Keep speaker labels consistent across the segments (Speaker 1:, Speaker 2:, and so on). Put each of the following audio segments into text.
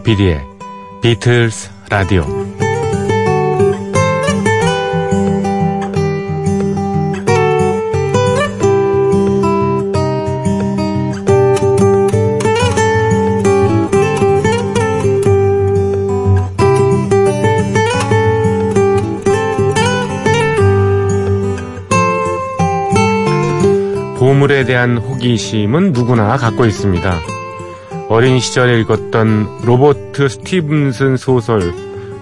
Speaker 1: 조피디의 비틀스 라디오 보물에 대한 호기심은 누구나 갖고 있습니다. 어린 시절에 읽었던 로버트 스티븐슨 소설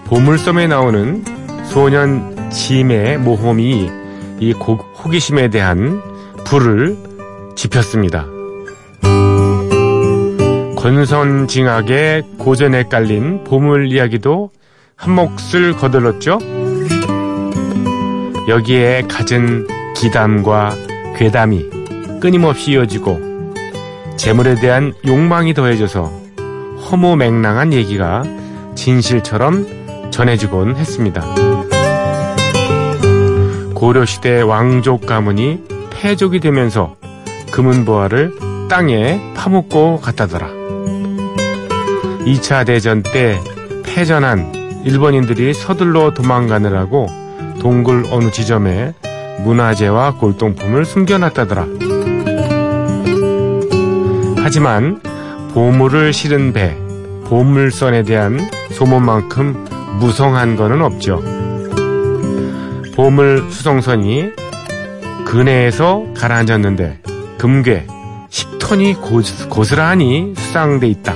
Speaker 1: 보물섬에 나오는 소년 짐의 모험이 이 호기심에 대한 불을 지폈습니다. 권선징악의 고전에 깔린 보물 이야기도 한 몫을 거들었죠. 여기에 갖은 기담과 괴담이 끊임없이 이어지고 재물에 대한 욕망이 더해져서 허무맹랑한 얘기가 진실처럼 전해지곤 했습니다. 고려시대 왕족 가문이 패족이 되면서 금은보화를 땅에 파묻고 갔다더라. 2차 대전 때 패전한 일본인들이 서둘러 도망가느라고 동굴 어느 지점에 문화재와 골동품을 숨겨놨다더라. 하지만 보물을 실은 배, 보물선에 대한 소문만큼 무성한 것은 없죠. 보물 수송선이 근해에서 가라앉았는데 금괴 10톤이 고스란히 수상돼 있다.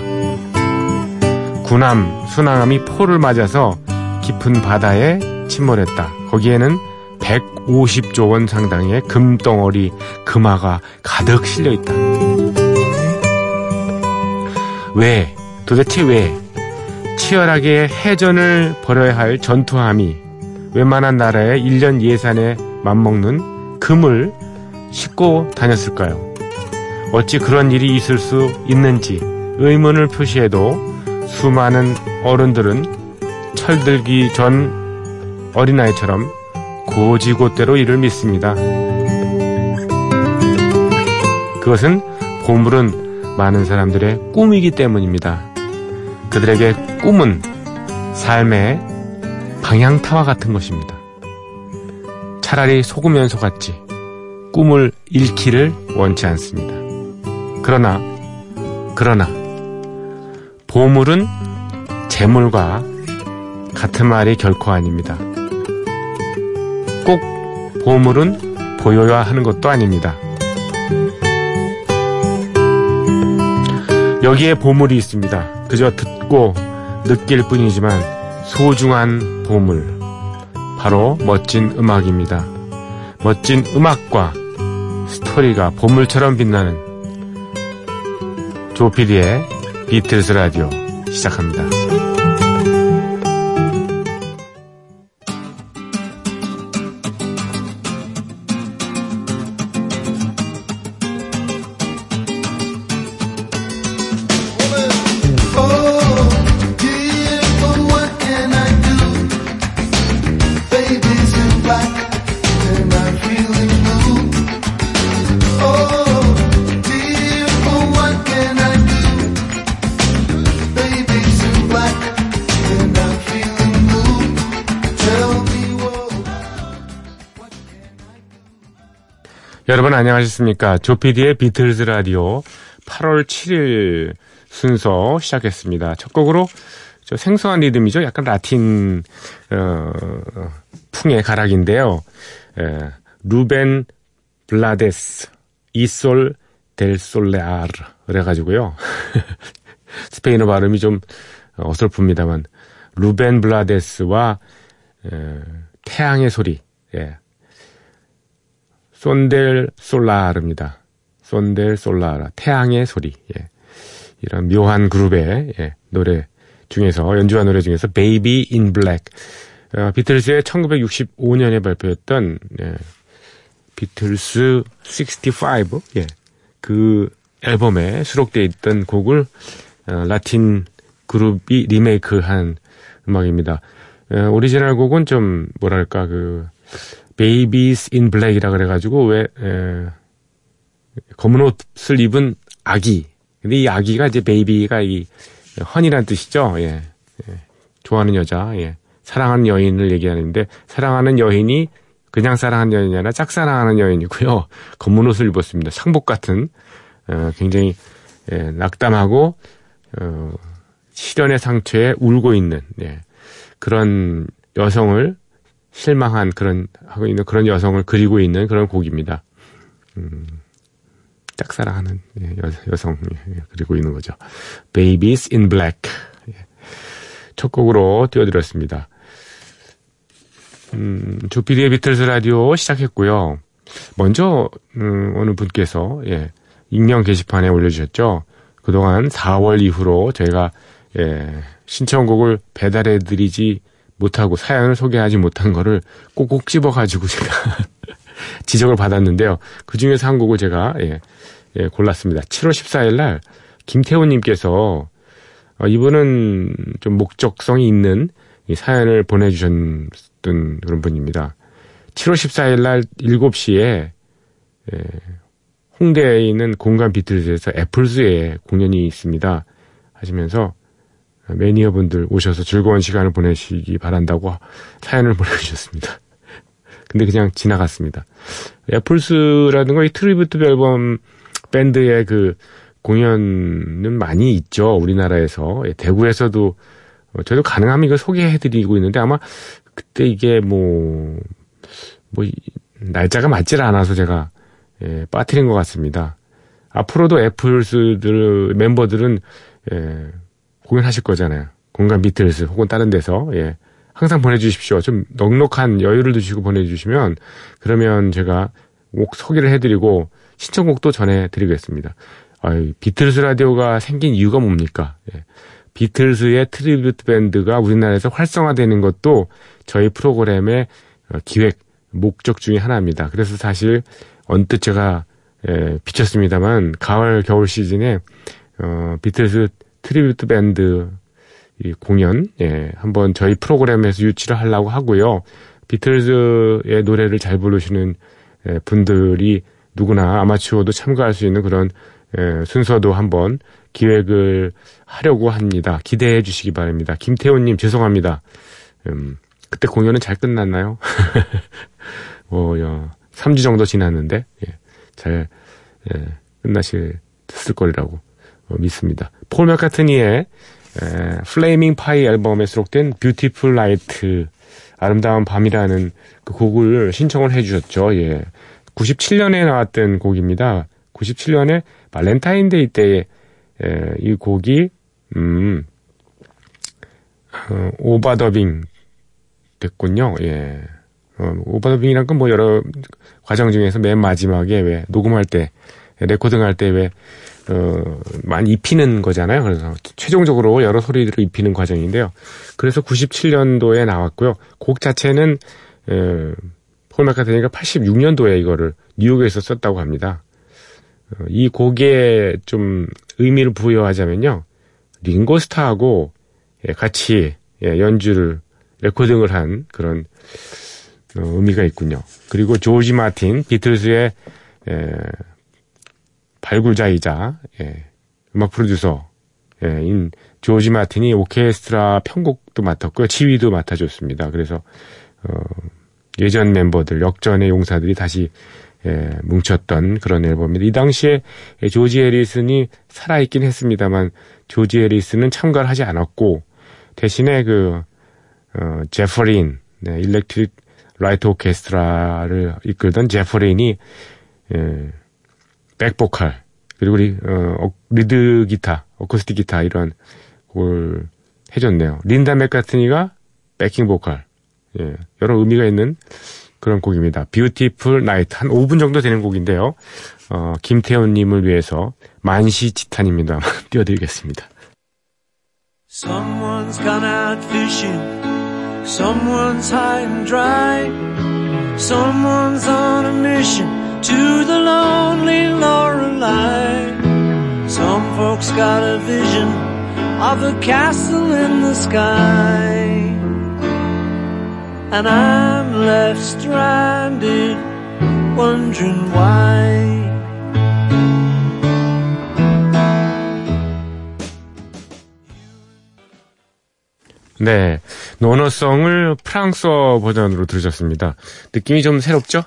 Speaker 1: 군함, 순항함이 포를 맞아서 깊은 바다에 침몰했다. 거기에는 150조 원 상당의 금덩어리, 금화가 가득 실려 있다. 왜? 도대체 왜? 치열하게 해전을 벌여야 할 전투함이 웬만한 나라의 1년 예산에 맞먹는 금을 싣고 다녔을까요? 어찌 그런 일이 있을 수 있는지 의문을 표시해도 수많은 어른들은 철들기 전 어린아이처럼 고지고대로 이를 믿습니다. 그것은 보물은 많은 사람들의 꿈이기 때문입니다. 그들에게 꿈은 삶의 방향타와 같은 것입니다. 차라리 속으면 속았지 꿈을 잃기를 원치 않습니다. 그러나 그러나 보물은 재물과 같은 말이 결코 아닙니다. 꼭 보물은 보여야 하는 것도 아닙니다. 여기에 보물이 있습니다. 그저 듣고 느낄 뿐이지만 소중한 보물. 바로 멋진 음악입니다. 멋진 음악과 스토리가 보물처럼 빛나는 조피디의 비틀스 라디오 시작합니다. 여러분 안녕하셨습니까? 조피디의 비틀즈 라디오 8월 7일 순서 시작했습니다. 첫 곡으로 저 생소한 리듬이죠. 약간 라틴 어, 풍의 가락인데요. 에, 루벤 블라데스 y Son del Solar 그래가지고요. 스페인어 발음이 좀 어설픕니다만 루벤 블라데스와 에, 태양의 소리 예, Son del Solar입니다. Son del Solar라 태양의 소리. 예. 이런 묘한 그룹의 예, 노래 중에서 연주한 노래 중에서 in Black. 어, 비틀스의 1965년에 발표했던 예, 비틀스 65 예. 그 앨범에 수록되어 있던 곡을 어, 라틴 그룹이 리메이크한 음악입니다. 어, 오리지널 곡은 좀 뭐랄까 그 Baby's in Black이라 그래가지고 왜 에, 검은 옷을 입은 아기. 근데 이 아기가 이제 baby가 이 honey란 뜻이죠. 예. 예. 좋아하는 여자, 예. 사랑하는 여인을 얘기하는데 사랑하는 여인이 그냥 사랑하는 여인이 아니라 짝사랑하는 여인이고요. 검은 옷을 입었습니다. 상복 같은 어, 굉장히 예, 낙담하고 어, 시련의 상처에 울고 있는 예, 그런 여성을 실망한 그런 하고 있는 그런 여성을 그리고 있는 그런 곡입니다. 음, 짝사랑하는 예, 여, 성 예, 그리고 있는 거죠. Babies in Black 예, 첫 곡으로 띄워드렸습니다. 음, 조피디의 비틀스 라디오 시작했고요. 먼저 음, 어느 분께서 예, 익명 게시판에 올려주셨죠. 그동안 4월 이후로 저희가 예, 신청곡을 배달해드리지 못하고 사연을 소개하지 못한 거를 꼭꼭 집어가지고 제가 지적을 받았는데요. 그 중에서 한 곡을 제가 예, 예, 골랐습니다. 7월 14일 날 김태훈님께서 어, 이분은 좀 목적성이 있는 이 사연을 보내주셨던 그런 분입니다. 7월 14일 날 7시에 예, 홍대에 있는 공간 비틀즈에서 애플스의 공연이 있습니다. 하시면서 매니어분들 오셔서 즐거운 시간을 보내시기 바란다고 사연을 보내주셨습니다. 근데 그냥 지나갔습니다. 애플스라는 거이 tribute 앨범 밴드의 그 공연은 많이 있죠. 우리나라에서. 예, 대구에서도 어, 저도 가능하면 이걸 소개해드리고 있는데 아마 그때 이게 뭐, 뭐, 날짜가 맞질 않아서 제가, 예, 빠뜨린 것 같습니다. 앞으로도 애플스들, 멤버들은, 예, 공연하실 거잖아요. 공간 비틀스 혹은 다른 데서, 예, 항상 보내주십시오. 좀 넉넉한 여유를 두시고 보내주시면, 그러면 제가 꼭 소개를 해드리고, 신청곡도 전해드리겠습니다. 아유, 비틀스 라디오가 생긴 이유가 뭡니까? 예. 비틀스의 tribute 밴드가 우리나라에서 활성화되는 것도 저희 프로그램의 어, 기획 목적 중의 하나입니다. 그래서 사실 언뜻 제가 예, 비쳤습니다만 가을 겨울 시즌에 어, 비틀스 tribute 밴드 이 공연 예, 한번 저희 프로그램에서 유치를 하려고 하고요. 비틀즈의 노래를 잘 부르시는 예, 분들이 누구나 아마추어도 참가할 수 있는 그런 예, 순서도 한번 기획을 하려고 합니다. 기대해 주시기 바랍니다. 김태훈님 죄송합니다. 음, 그때 공연은 잘 끝났나요? 뭐, 야, 3주 정도 지났는데, 예, 잘, 예, 끝났으리, 거라고 어, 믿습니다. 폴 맥카트니의 에, Flaming Pie 앨범에 수록된 Beautiful Night, 아름다운 밤이라는 그 곡을 신청을 해주셨죠. 예. 97년에 나왔던 곡입니다. 97년에 발렌타인데이 때에 에, 이 곡이 음, 어, overdubbing 됐군요. 예. 어, overdubbing이란 건 뭐 여러 과정 중에서 맨 마지막에 왜 녹음할 때 레코딩 할 때 왜 어, 많이 입히는 거잖아요. 그래서 최종적으로 여러 소리들을 입히는 과정인데요. 그래서 97년도에 나왔고요. 곡 자체는 에, 폴 마카트니가 86년도에 이거를 뉴욕에서 썼다고 합니다. 어, 이 곡에 좀 의미를 부여하자면요. 링고스타하고 예, 같이 예, 연주를 레코딩을 한 그런 어, 의미가 있군요. 그리고 조지 마틴 비틀즈의 예, 발굴자이자 음악 프로듀서 인 조지 마틴이 오케스트라 편곡도 맡았고요. 지휘도 맡아줬습니다. 그래서 어, 예전 멤버들 역전의 용사들이 다시 예, 뭉쳤던 그런 앨범입니다. 이 당시에 조지 해리슨이 살아있긴 했습니다만 조지 해리슨은 참가를 하지 않았고 대신에 그 어, 제프 린 네, 일렉트릭 라이트 오케스트라를 이끌던 제프 린이 예, 백보컬 그리고 리, 어, 리드 기타, 어쿠스틱 기타 이런 곡을 해줬네요. 린다 맥카트니가 backing vocal 예, 여러 의미가 있는 그런 곡입니다. Beautiful Night 한 5분 정도 되는 곡인데요. 어, 김태훈님을 위해서 만시 지탄입니다. 띄워드리겠습니다. Someone's gone out fishing. Someone's high and dry. Someone's on a mission to the lonely Lorelei. Some folks got a vision of a castle in the sky. and I'm left stranded, wondering why. 네. 노너송을 프랑스어 버전으로 들으셨습니다. 느낌이 좀 새롭죠?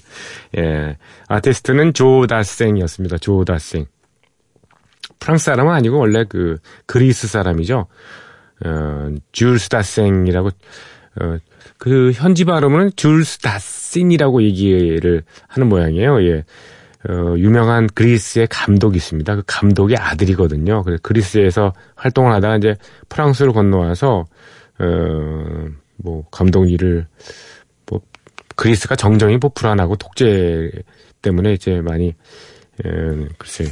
Speaker 1: 예. 아티스트는 조 다생이었습니다. 조 다생. 프랑스 사람은 아니고 원래 그 그리스 사람이죠. 어, 줄스 다생이라고 어, 그 현지 발음은 줄스 다신이라고 얘기를 하는 모양이에요. 예. 어, 유명한 그리스의 감독이 있습니다. 그 감독의 아들이거든요. 그래서 그리스에서 활동을 하다가 이제 프랑스로 건너와서, 어, 뭐, 감독 일을, 뭐, 그리스가 정정이 뭐 불안하고 독재 때문에 이제 많이, 에, 글쎄,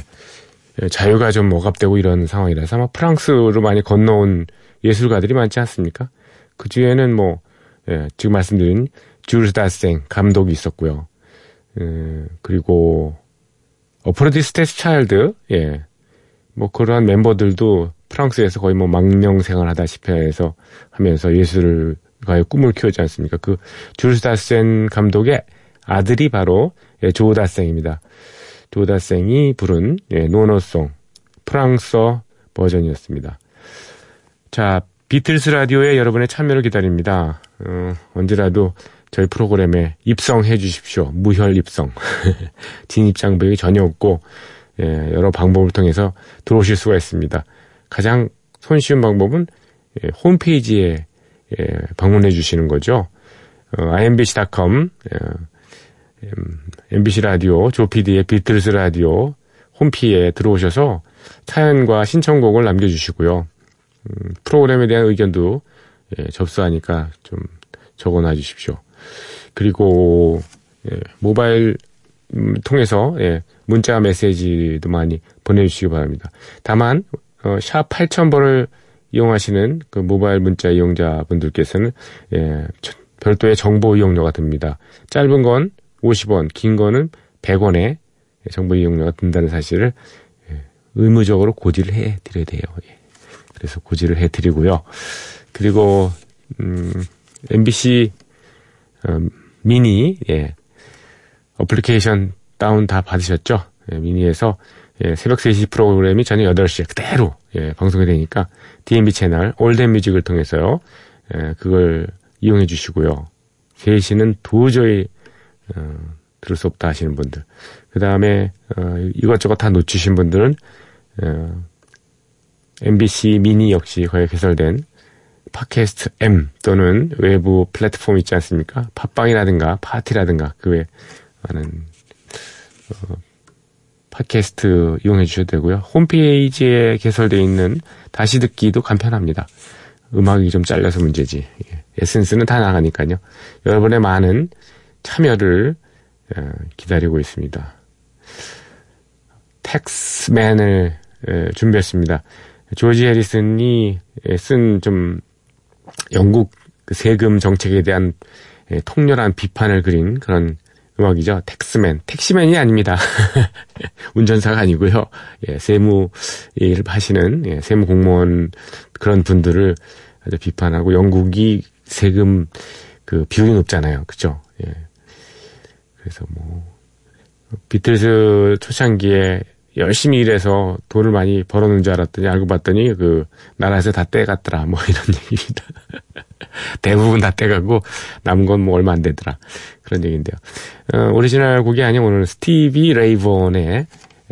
Speaker 1: 자유가 좀 억압되고 이런 상황이라서 아마 프랑스로 많이 건너온 예술가들이 많지 않습니까? 그 중에는 뭐, 예, 지금 말씀드린 주르스 다생 감독이 있었고요. 예, 그리고 어프로디스 테스 차일드, 예. 뭐 그러한 멤버들도 프랑스에서 거의 뭐 망명 생활하다시피 해서 하면서 예술가의 꿈을 키우지 않습니까? 그 줄스 다센 감독의 아들이 바로 예, 조 다생입니다. 조 다생이 부른 예, No No Song 프랑스어 버전이었습니다. 자, 비틀스 라디오에 여러분의 참여를 기다립니다. 어, 언제라도 저희 프로그램에 입성해 주십시오. 무혈 입성. 진입 장벽이 전혀 없고 예, 여러 방법을 통해서 들어오실 수가 있습니다. 가장 손쉬운 방법은 예, 홈페이지에 예, 방문해 주시는 거죠. 어, imbc.com 예, MBC 라디오 조피디의 비틀스 라디오 홈피에 들어오셔서 사연과 신청곡을 남겨주시고요. 음, 프로그램에 대한 의견도 예, 접수하니까 좀 적어놔 주십시오. 그리고 예, 모바일 음, 통해서 예, 문자 메시지도 많이 보내주시기 바랍니다. 다만 어, 샵 8000번을 이용하시는 그 모바일 문자 이용자분들께서는 예, 별도의 정보 이용료가 듭니다. 짧은 건 50원, 긴 거는 100원의 정보 이용료가 든다는 사실을 예, 의무적으로 고지를 해 드려야 돼요. 예. 그래서 고지를 해 드리고요. 그리고 음, MBC 음, 미니 예, 어플리케이션 다운 다 받으셨죠? 예, 미니에서 예, 새벽 3시 프로그램이 저녁 8시에 그대로 예, 방송이 되니까 DMB 채널 올덴 뮤직을 통해서요. 예, 그걸 이용해 주시고요. 3시는 도저히 어, 들을 수 없다 하시는 분들. 그 다음에 어, 이것저것 다 놓치신 분들은 어, MBC 미니 역시 거기에 개설된 팟캐스트 M 또는 외부 플랫폼 있지 않습니까? 팟빵이라든가 파티라든가 그 외 많은 어, 팟캐스트 이용해 주셔도 되고요. 홈페이지에 개설되어 있는 다시 듣기도 간편합니다. 음악이 좀 잘려서 문제지. 예. 에센스는 다 나가니까요. 여러분의 많은 참여를 어, 기다리고 있습니다. 텍스맨을 준비했습니다. 조지 해리슨이 쓴 좀 영국 그 세금 정책에 대한 예, 통렬한 비판을 그린 그런 음악이죠. 텍스맨. 택시맨이 아닙니다. 운전사가 아니고요. 예, 세무 일 하시는 예, 세무 공무원 그런 분들을 아주 비판하고 영국이 세금 그 비율이 높잖아요. 그죠? 예. 그래서 뭐 비틀즈 초창기에 열심히 일해서 돈을 많이 벌어놓은 줄 알았더니 알고 봤더니 그 나라에서 다 떼갔더라 뭐 이런 얘기입니다. 대부분 다 떼가고 남은 건 뭐 얼마 안 되더라 그런 얘기인데요. 어, 오리지널 곡이 아닌 오늘 스티비 레이 본의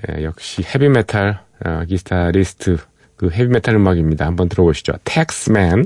Speaker 1: 에, 역시 헤비메탈 어, 기타리스트 그 헤비메탈 음악입니다. 한번 들어보시죠. Taxman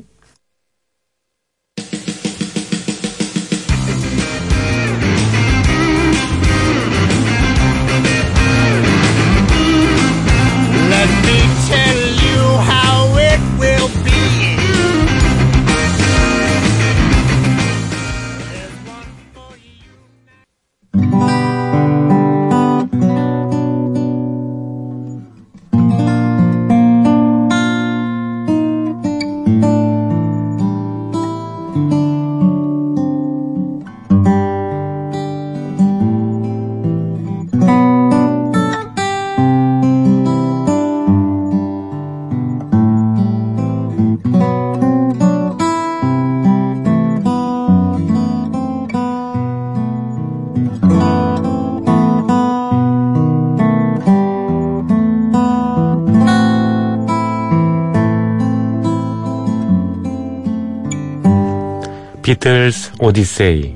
Speaker 1: 비틀스 오디세이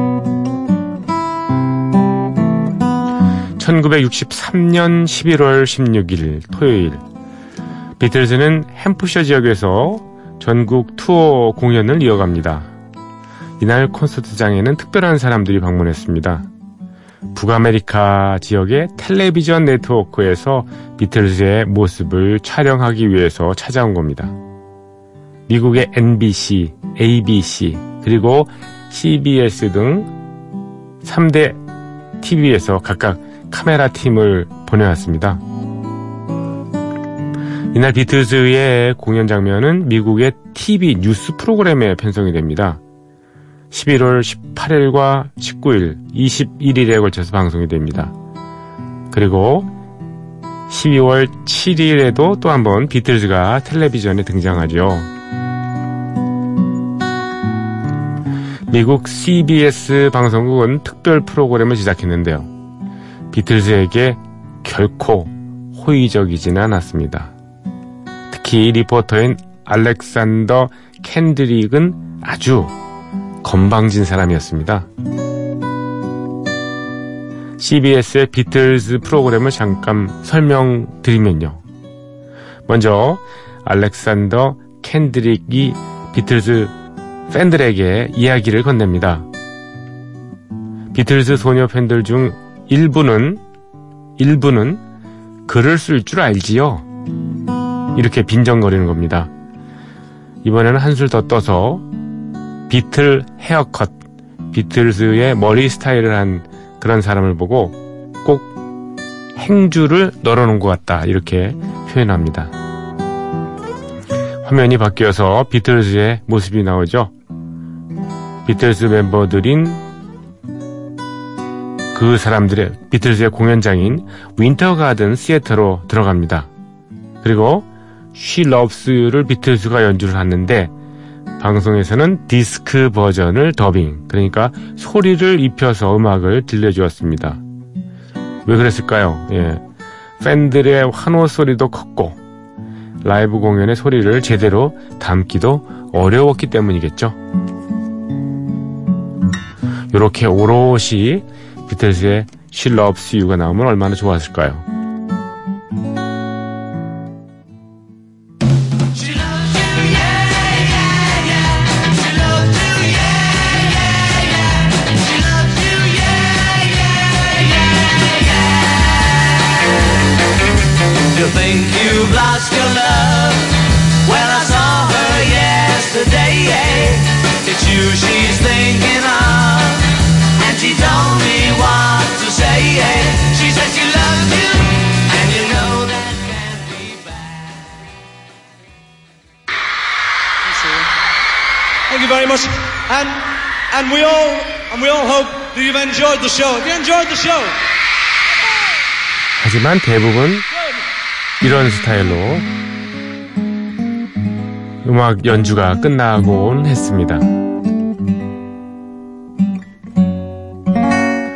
Speaker 1: 1963년 11월 16일 토요일 비틀즈는 햄프셔 지역에서 전국 투어 공연을 이어갑니다. 이날 콘서트장에는 특별한 사람들이 방문했습니다. 북아메리카 지역의 텔레비전 네트워크에서 비틀즈의 모습을 촬영하기 위해서 찾아온 겁니다. 미국의 NBC, ABC, 그리고 CBS 등 3대 TV에서 각각 카메라 팀을 보내왔습니다. 이날 비틀즈의 공연 장면은 미국의 TV 뉴스 프로그램에 편성이 됩니다. 11월 18일과 19일, 21일에 걸쳐서 방송이 됩니다. 그리고 12월 7일에도 또 한 번 비틀즈가 텔레비전에 등장하죠. 미국 CBS 방송국은 특별 프로그램을 제작했는데요. 비틀즈에게 결코 호의적이지는 않았습니다. 특히 리포터인 알렉산더 캔드릭은 아주 건방진 사람이었습니다. CBS의 비틀즈 프로그램을 잠깐 설명드리면요. 먼저 알렉산더 캔드릭이 비틀즈 팬들에게 이야기를 건넵니다. 비틀즈 소녀 팬들 중 일부는 일부는 글을 쓸 줄 알지요. 이렇게 빈정거리는 겁니다. 이번에는 한술 더 떠서 비틀 헤어컷, 비틀즈의 머리 스타일을 한 그런 사람을 보고 꼭 행주를 널어놓은 것 같다 이렇게 표현합니다. 화면이 바뀌어서 비틀즈의 모습이 나오죠. 비틀즈 멤버들인 그 사람들의 비틀즈의 공연장인 윈터 가든 시애터로 들어갑니다. 그리고 She Loves You를 비틀즈가 연주를 하는데 방송에서는 디스크 버전을 더빙, 그러니까 소리를 입혀서 음악을 들려주었습니다. 왜 그랬을까요? 예. 팬들의 환호 소리도 컸고, 라이브 공연의 소리를 제대로 담기도 어려웠기 때문이겠죠. 이렇게 오롯이 비틀즈의 She Loves You가 나오면 얼마나 좋았을까요?
Speaker 2: Much. And, and we all, and we all hope that you've enjoyed the show. Have you enjoyed the show?
Speaker 1: 하지만 대부분 이런 스타일로 음악 연주가 끝나곤 했습니다.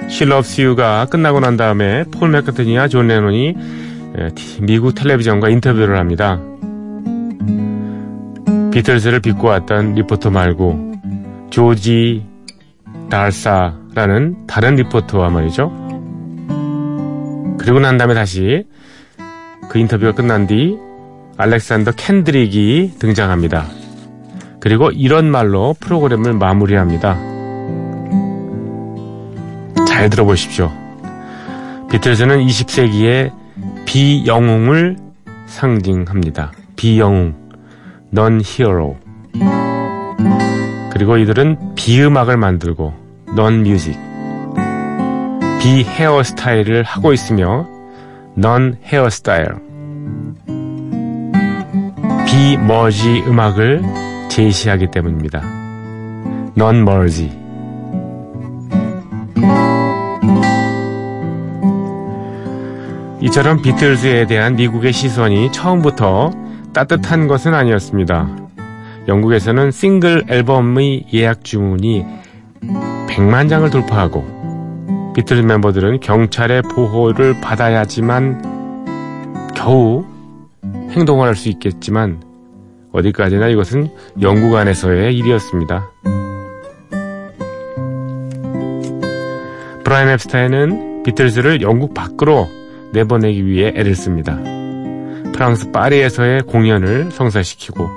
Speaker 1: She Loves You가 끝나고 난 다음에 폴 맥카트니와 존 레논이 미국 텔레비전과 인터뷰를 합니다. 비틀즈를 빚고 왔던 리포터 말고 조지 달사라는 다른 리포터와 말이죠. 그리고 난 다음에 다시 그 인터뷰가 끝난 뒤 알렉산더 캔드릭이 등장합니다. 그리고 이런 말로 프로그램을 마무리합니다. 잘 들어보십시오. 비틀즈는 20세기의 비영웅을 상징합니다. 비영웅. non-hero. 그리고 이들은 비음악을 만들고 non-music. 비 헤어스타일을 하고 있으며 non-hairstyle. 비 머지 음악을 제시하기 때문입니다. non-Mersey. 이처럼 비틀즈에 대한 미국의 시선이 처음부터 따뜻한 것은 아니었습니다. 영국에서는 싱글 앨범의 예약 주문이 100만 장을 돌파하고 비틀즈 멤버들은 경찰의 보호를 받아야지만 겨우 행동을 할 수 있겠지만 어디까지나 이것은 영국 안에서의 일이었습니다. 브라이언 앱스타인은 비틀즈를 영국 밖으로 내보내기 위해 애를 씁니다. 프랑스 파리에서의 공연을 성사시키고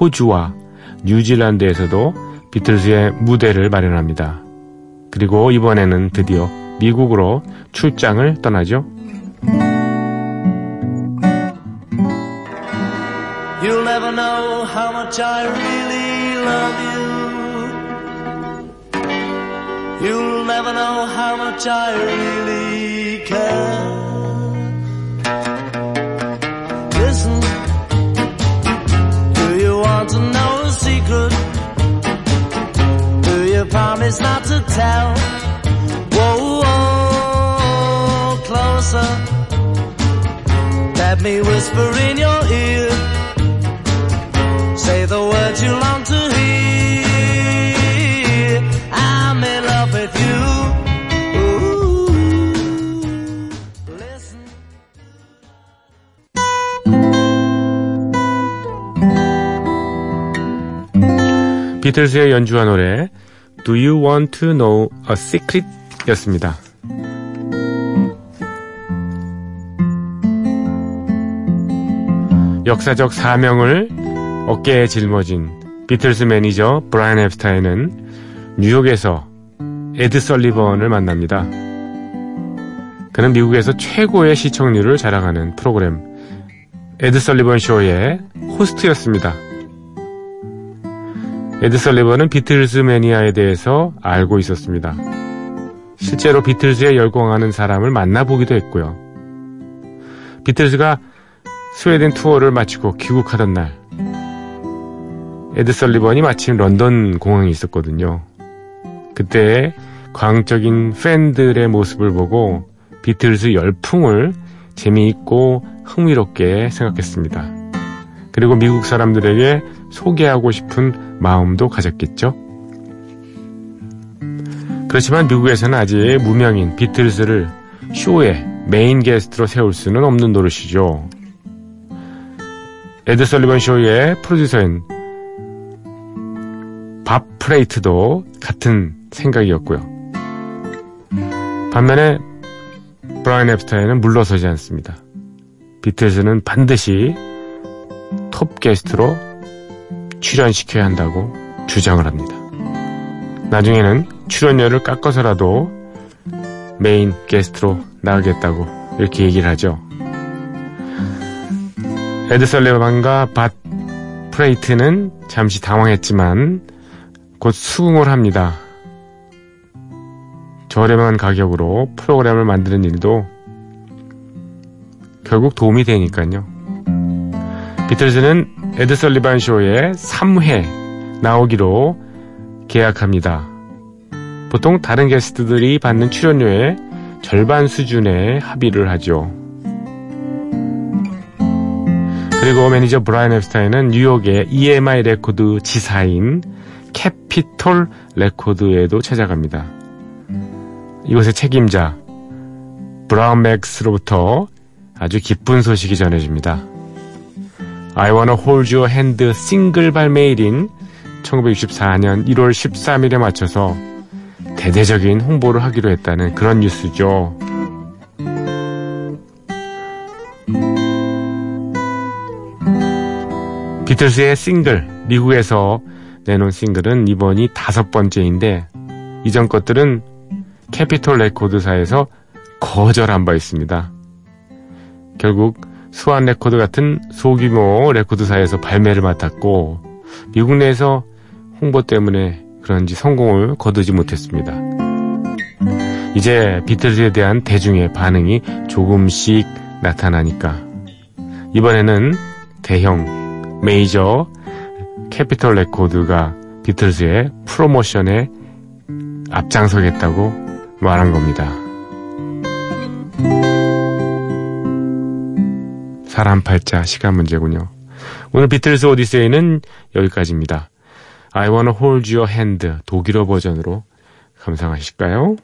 Speaker 1: 호주와 뉴질랜드에서도 비틀즈의 무대를 마련합니다. 그리고 이번에는 드디어 미국으로 출장을 떠나죠. You'll never know how much I really love you. You'll never know how much I really promise not to tell? Whoa, whoa, closer. Let me whisper in your ear. Say the words you long to hear. I'm in love with you. 비틀스의 연주한 노래 Do You Want to Know a Secret? 였습니다. 역사적 사명을 어깨에 짊어진 비틀스 매니저 브라이언 앱스타인은 뉴욕에서 에드 설리번을 만납니다. 그는 미국에서 최고의 시청률을 자랑하는 프로그램 에드 설리번 쇼의 호스트였습니다. 에드 설리번은 비틀즈 매니아에 대해서 알고 있었습니다. 실제로 비틀즈에 열광하는 사람을 만나보기도 했고요. 비틀즈가 스웨덴 투어를 마치고 귀국하던 날, 에드 설리번이 마침 런던 공항에 있었거든요. 그때 광적인 팬들의 모습을 보고 비틀즈 열풍을 재미있고 흥미롭게 생각했습니다. 그리고 미국 사람들에게 소개하고 싶은 마음도 가졌겠죠. 그렇지만 미국에서는 아직 무명인 비틀즈를 쇼의 메인 게스트로 세울 수는 없는 노릇이죠. 에드 설리번 쇼의 프로듀서인 밥 프레이트도 같은 생각이었고요. 반면에 브라이언 앱스타인은 물러서지 않습니다. 비틀즈는 반드시 톱 게스트로 출연시켜야 한다고 주장을 합니다. 나중에는 출연료를 깎아서라도 메인 게스트로 나가겠다고 이렇게 얘기를 하죠. 에드 설리반과 밥 프레트는 잠시 당황했지만 곧 수긍을 합니다. 저렴한 가격으로 프로그램을 만드는 일도 결국 도움이 되니까요. 비틀즈는 에드 설리반 쇼에 3회 나오기로 계약합니다. 보통 다른 게스트들이 받는 출연료의 절반 수준에 합의를 하죠. 그리고 매니저 브라이언 앱스타인은 뉴욕의 EMI 레코드 지사인 캐피톨 레코드에도 찾아갑니다. 이곳의 책임자 브라운 맥스로부터 아주 기쁜 소식이 전해집니다. I Wanna Hold Your Hand 싱글 발매일인 1964년 1월 13일에 맞춰서 대대적인 홍보를 하기로 했다는 그런 뉴스죠. 비틀스의 싱글, 미국에서 내놓은 싱글은 이번이 다섯 번째인데 이전 것들은 캐피톨 레코드사에서 거절한 바 있습니다. 결국 스완 레코드 같은 소규모 레코드사에서 발매를 맡았고 미국 내에서 홍보 때문에 그런지 성공을 거두지 못했습니다. 이제 비틀즈에 대한 대중의 반응이 조금씩 나타나니까 이번에는 대형 메이저 캐피털 레코드가 비틀즈의 프로모션에 앞장서겠다고 말한 겁니다. 사람 팔자 시간 문제군요. 오늘 비틀즈 오디세이는 여기까지입니다. I wanna hold your hand 독일어 버전으로 감상하실까요?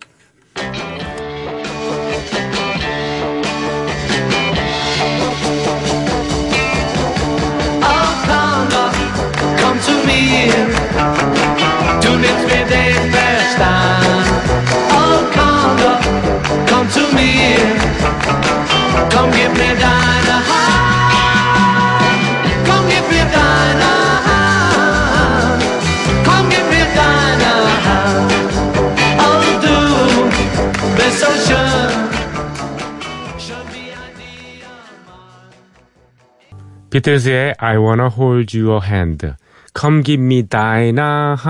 Speaker 1: 비틀즈의 I wanna hold your hand. Come give me thine hand.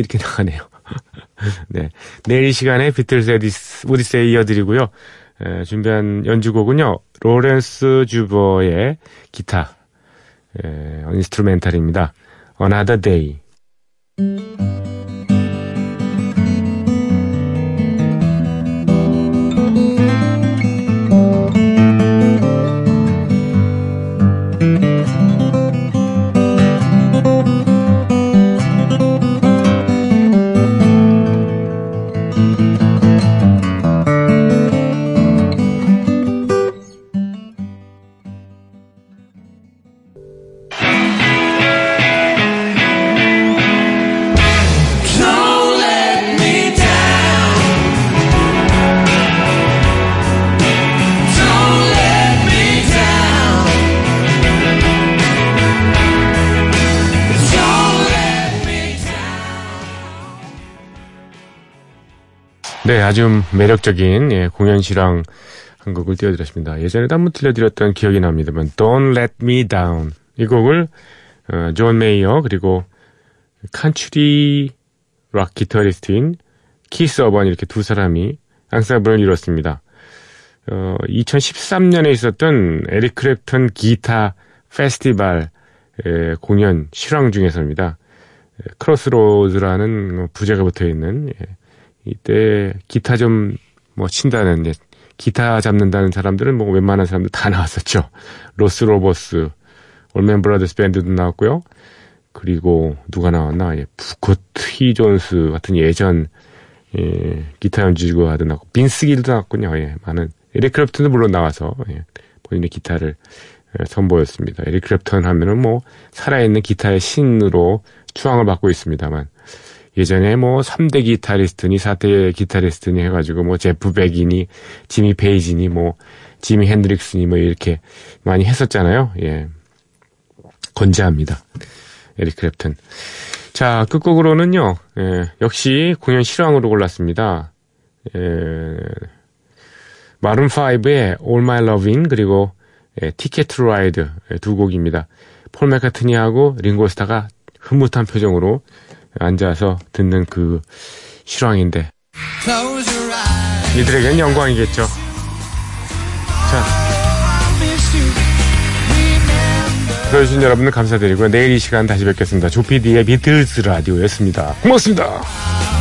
Speaker 1: 이렇게 나가네요. 네. 내일 이 시간에 비틀즈의 오디세이 이어드리고요. 에, 준비한 연주곡은요. 로렌스 주버의 기타, 에, 인스트루멘탈입니다. Another Day. 네, 아주 매력적인 예, 공연 실황 한 곡을 띄워드렸습니다. 예전에도 한번 들려드렸던 기억이 납니다만 Don't Let Me Down 이 곡을 어, 존 메이어 그리고 컨트리 록 기타리스트인 키스 어반 이렇게 두 사람이 앙상블을 이뤘습니다. 어, 2013년에 있었던 에릭 클랩턴 기타 페스티벌 의 공연 실황 중에서입니다. 크로스로드라는 부제가 붙어 있는 예, 이때 기타 좀 뭐 친다는 이제 기타 잡는다는 사람들은 뭐 웬만한 사람들 다 나왔었죠. 로스 로보스, 올맨 브라더스 밴드도 나왔고요. 그리고 누가 나왔나? 예, 부커 T 존스 같은 예전 예, 기타 연주가도 나왔고 빈스 길도 나왔군요. 예, 많은 에릭 클랩턴도 물론 나와서 예, 본인의 기타를 예, 선보였습니다. 에릭 클랩턴 하면은 뭐 살아있는 기타의 신으로 추앙을 받고 있습니다만 예전에 뭐 3대 기타리스트니 4대 기타리스트니 해가지고 뭐 제프 백이니 지미 페이지니 뭐 지미 핸드릭스니 뭐 이렇게 많이 했었잖아요. 예. 건재합니다. 에릭 크랩튼. 자, 끝곡으로는요, 예, 역시 공연 실황으로 골랐습니다. 예, 마룬5의 All My Loving, 그리고 예, to Ride 두 곡입니다. 폴 맥카트니하고 링고스타가 흐뭇한 표정으로 앉아서 듣는 그 실황인데 이들에겐 영광이겠죠. 자, 들어주신 여러분 감사드리고요. 내일 이 시간 다시 뵙겠습니다. 조피디의 비틀스 라디오였습니다. 고맙습니다.